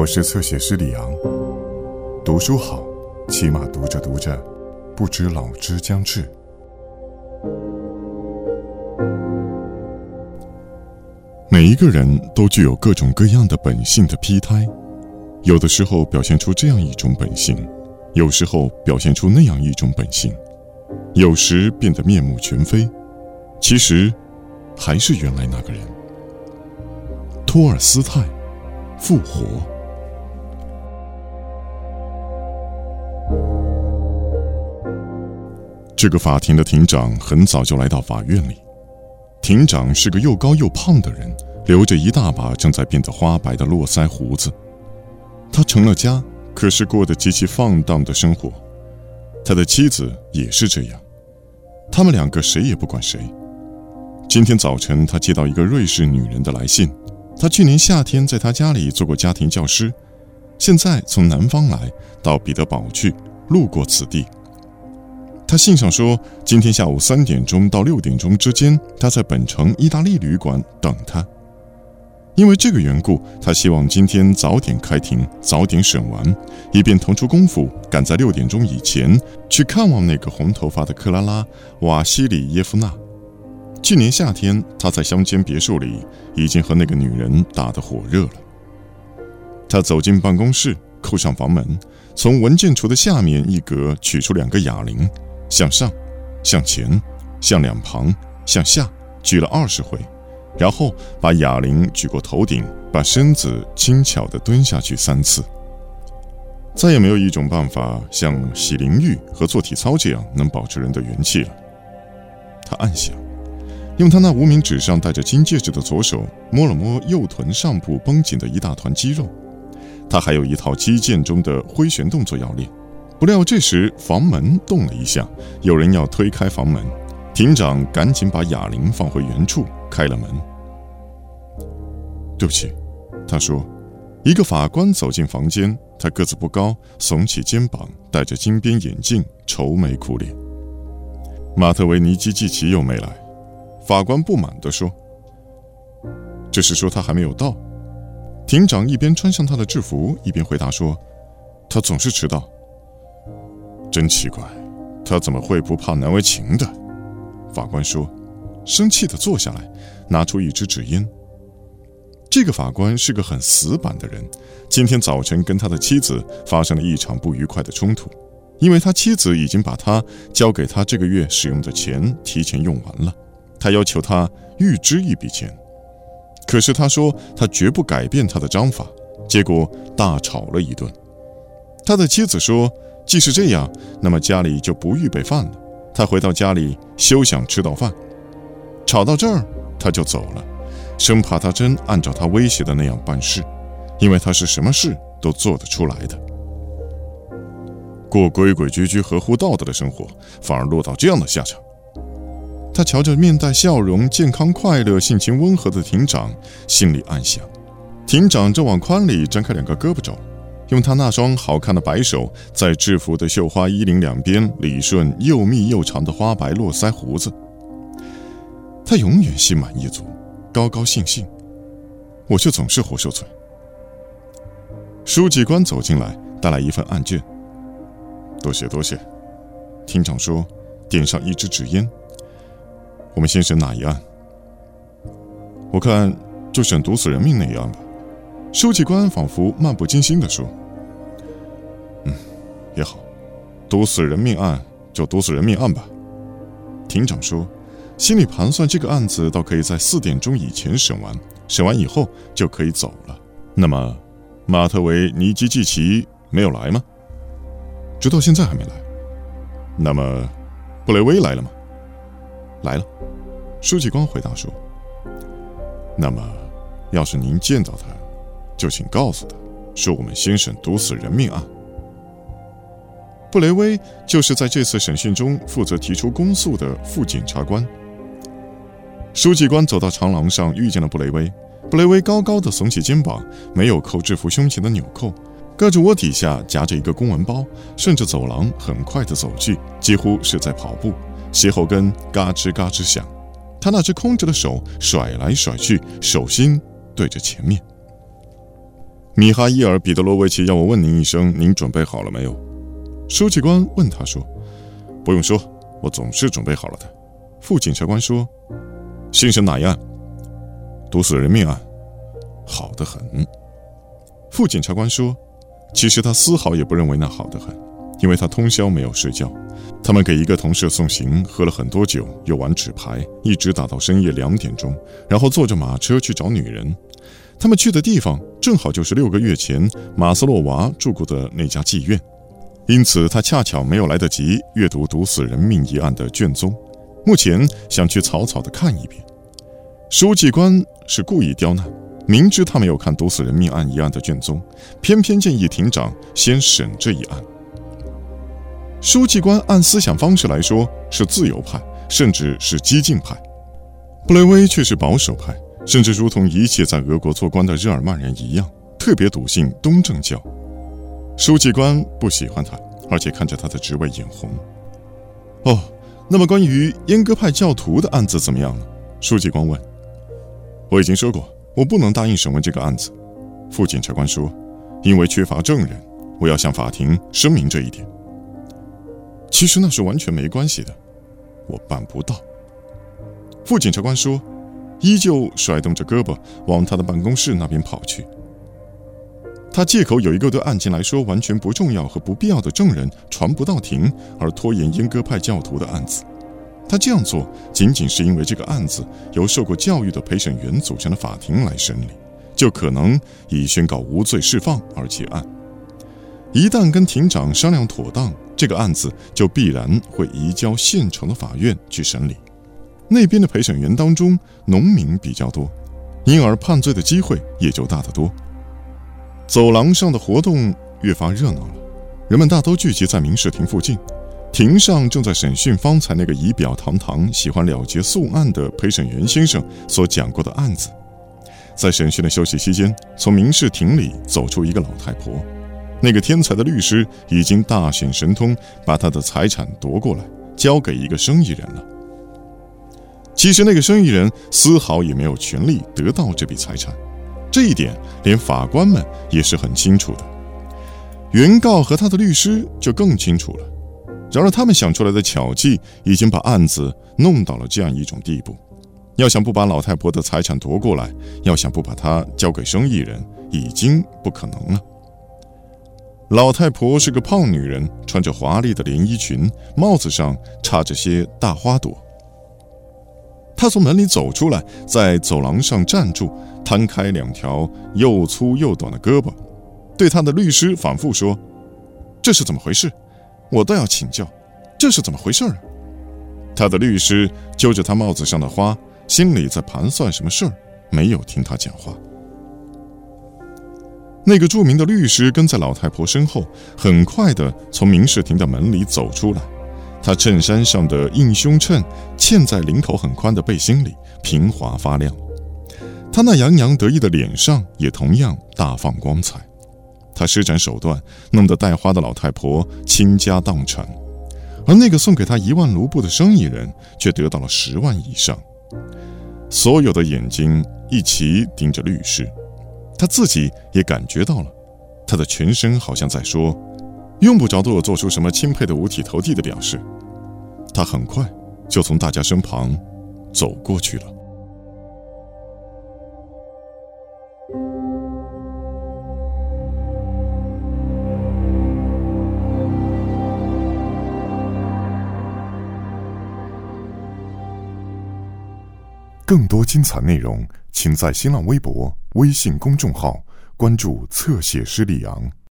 我是侧写师李昂。读书好，起码读着读着，不知老之将至。每一个人都具有各种各样的本性的胚胎，有的时候表现出这样一种本性，有时候表现出那样一种本性，有时变得面目全非，其实还是原来那个人。托尔斯泰复活。这个法庭的庭长很早就来到法院里。庭长是个又高又胖的人，留着一大把正在变得花白的络腮胡子。他成了家，可是过得极其放荡的生活。他的妻子也是这样，他们两个谁也不管谁。今天早晨，他接到一个瑞士女人的来信。他去年夏天在他家里做过家庭教师，现在从南方来到彼得堡去，路过此地。他信上说，今天下午三点钟到六点钟之间，他在本城意大利旅馆等他。因为这个缘故，他希望今天早点开庭，早点审完，以便腾出功夫赶在六点钟以前去看望那个红头发的克拉拉·瓦西里耶夫娜。去年夏天，他在乡间别墅里已经和那个女人打得火热了。他走进办公室，扣上房门，从文件橱的下面一格取出两个哑铃，向上、向前、向两旁、向下举了二十回，然后把哑铃举过头顶，把身子轻巧地蹲下去三次。再也没有一种办法像洗淋浴和做体操这样能保持人的元气了。他暗想。用他那无名指上戴着金戒指的左手摸了摸右臀上部绷紧的一大团肌肉，他还有一套击剑中的挥旋动作要练。不料这时房门动了一下，有人要推开房门，庭长赶紧把哑铃放回原处，开了门。对不起，他说。一个法官走进房间，他个子不高，耸起肩膀，戴着金边眼镜，愁眉苦脸。马特维尼基季奇又没来。法官不满地说：“这是说他还没有到。”庭长一边穿上他的制服，一边回答说：“他总是迟到。”真奇怪，他怎么会不怕难为情的？法官说，生气地坐下来，拿出一支纸烟。这个法官是个很死板的人，今天早晨跟他的妻子发生了一场不愉快的冲突，因为他妻子已经把他交给他这个月使用的钱提前用完了。他要求他预支一笔钱，可是他说他绝不改变他的章法，结果大吵了一顿。他的妻子说，既是这样，那么家里就不预备饭了。他回到家里休想吃到饭。吵到这儿，他就走了，生怕他真按照他威胁的那样办事，因为他是什么事都做得出来的。过规规矩矩、合乎道德的生活，反而落到这样的下场。他瞧着面带笑容、健康快乐、性情温和的庭长，心里暗想：庭长正往宽里张开两个胳膊肘，用他那双好看的白手在制服的绣花衣领两边理顺又密又长的花白络腮胡子。他永远心满意足，高高兴兴，我却总是活受罪。书记官走进来，带来一份案卷。多谢多谢，庭长说，点上一支纸烟。我们先审哪一案？我看就审毒死人命那一案吧。书记官仿佛漫不经心地说：“，也好，毒死人命案就毒死人命案吧。”庭长说，心里盘算这个案子倒可以在四点钟以前审完，审完以后就可以走了。那么，马特维尼基季奇没有来吗？直到现在还没来。那么，布雷威来了吗？来了，书记官回答说：“那么，要是您见到他，就请告诉他，说我们先审毒死人命案。布雷威就是在这次审讯中负责提出公诉的副检察官。”书记官走到长廊上，遇见了布雷威。布雷威高高的耸起肩膀，没有扣制服胸前的纽扣，胳肢窝底下夹着一个公文包，顺着走廊很快地走去，几乎是在跑步。鞋后跟嘎吱嘎吱响，他那只空着的手甩来甩去，手心对着前面。米哈伊尔·彼得罗维奇要我问您一声，您准备好了没有？书记官问他说：“不用说，我总是准备好了的。”副检察官说：“先生，哪一案？毒死人命案。好得很。”副检察官说：“其实他丝毫也不认为那好得很，因为他通宵没有睡觉。他们给一个同事送行，喝了很多酒，又玩纸牌，一直打到深夜两点钟，然后坐着马车去找女人。他们去的地方正好就是六个月前马斯洛娃住过的那家妓院，因此他恰巧没有来得及阅读毒死人命一案的卷宗。目前想去草草的看一遍。书记官是故意刁难。”明知他没有看毒死人命案一案的卷宗，偏偏建议庭长先审这一案。书记官按思想方式来说是自由派，甚至是激进派；布雷威却是保守派，甚至如同一切在俄国做官的日耳曼人一样，特别笃信东正教。书记官不喜欢他，而且看着他的职位眼红。哦，那么关于阉割派教徒的案子怎么样了？书记官问。我已经说过。我不能答应审问这个案子，副检察官说，因为缺乏证人，我要向法庭声明这一点。其实那是完全没关系的，我办不到。副检察官说，依旧甩动着胳膊往他的办公室那边跑去。他借口有一个对案件来说完全不重要和不必要的证人传不到庭，而拖延阉割派教徒的案子。他这样做仅仅是因为这个案子由受过教育的陪审员组成的法庭来审理，就可能以宣告无罪释放而结案。一旦跟庭长商量妥当，这个案子就必然会移交县城的法院去审理。那边的陪审员当中，农民比较多，因而判罪的机会也就大得多。走廊上的活动越发热闹了，人们大都聚集在民事庭附近。庭上正在审讯方才那个仪表堂堂、喜欢了结诉案的陪审员先生所讲过的案子。在审讯的休息期间，从民事庭里走出一个老太婆。那个天才的律师已经大显神通，把他的财产夺过来，交给一个生意人了。其实那个生意人丝毫也没有权利得到这笔财产，这一点连法官们也是很清楚的。原告和他的律师就更清楚了。然而，他们想出来的巧计已经把案子弄到了这样一种地步：要想不把老太婆的财产夺过来，要想不把她交给生意人，已经不可能了。老太婆是个胖女人，穿着华丽的连衣裙，帽子上插着些大花朵。他从门里走出来，在走廊上站住，摊开两条又粗又短的胳膊，对他的律师反复说：“这是怎么回事？”我倒要请教，这是怎么回事儿？他的律师揪着他帽子上的花，心里在盘算什么事儿，没有听他讲话。那个著名的律师跟在老太婆身后，很快的从民事庭的门里走出来。他衬衫上的硬胸衬嵌在领口很宽的背心里，平滑发亮。他那洋洋得意的脸上也同样大放光彩。他施展手段，弄得带花的老太婆倾家荡产，而那个送给他一万卢布的生意人却得到了十万以上。所有的眼睛一齐盯着律师，他自己也感觉到了，他的全身好像在说：“用不着对我做出什么钦佩的五体投地的表示。”他很快就从大家身旁走过去了。更多精彩内容，请在新浪微博、微信公众号关注“侧写师李昂”。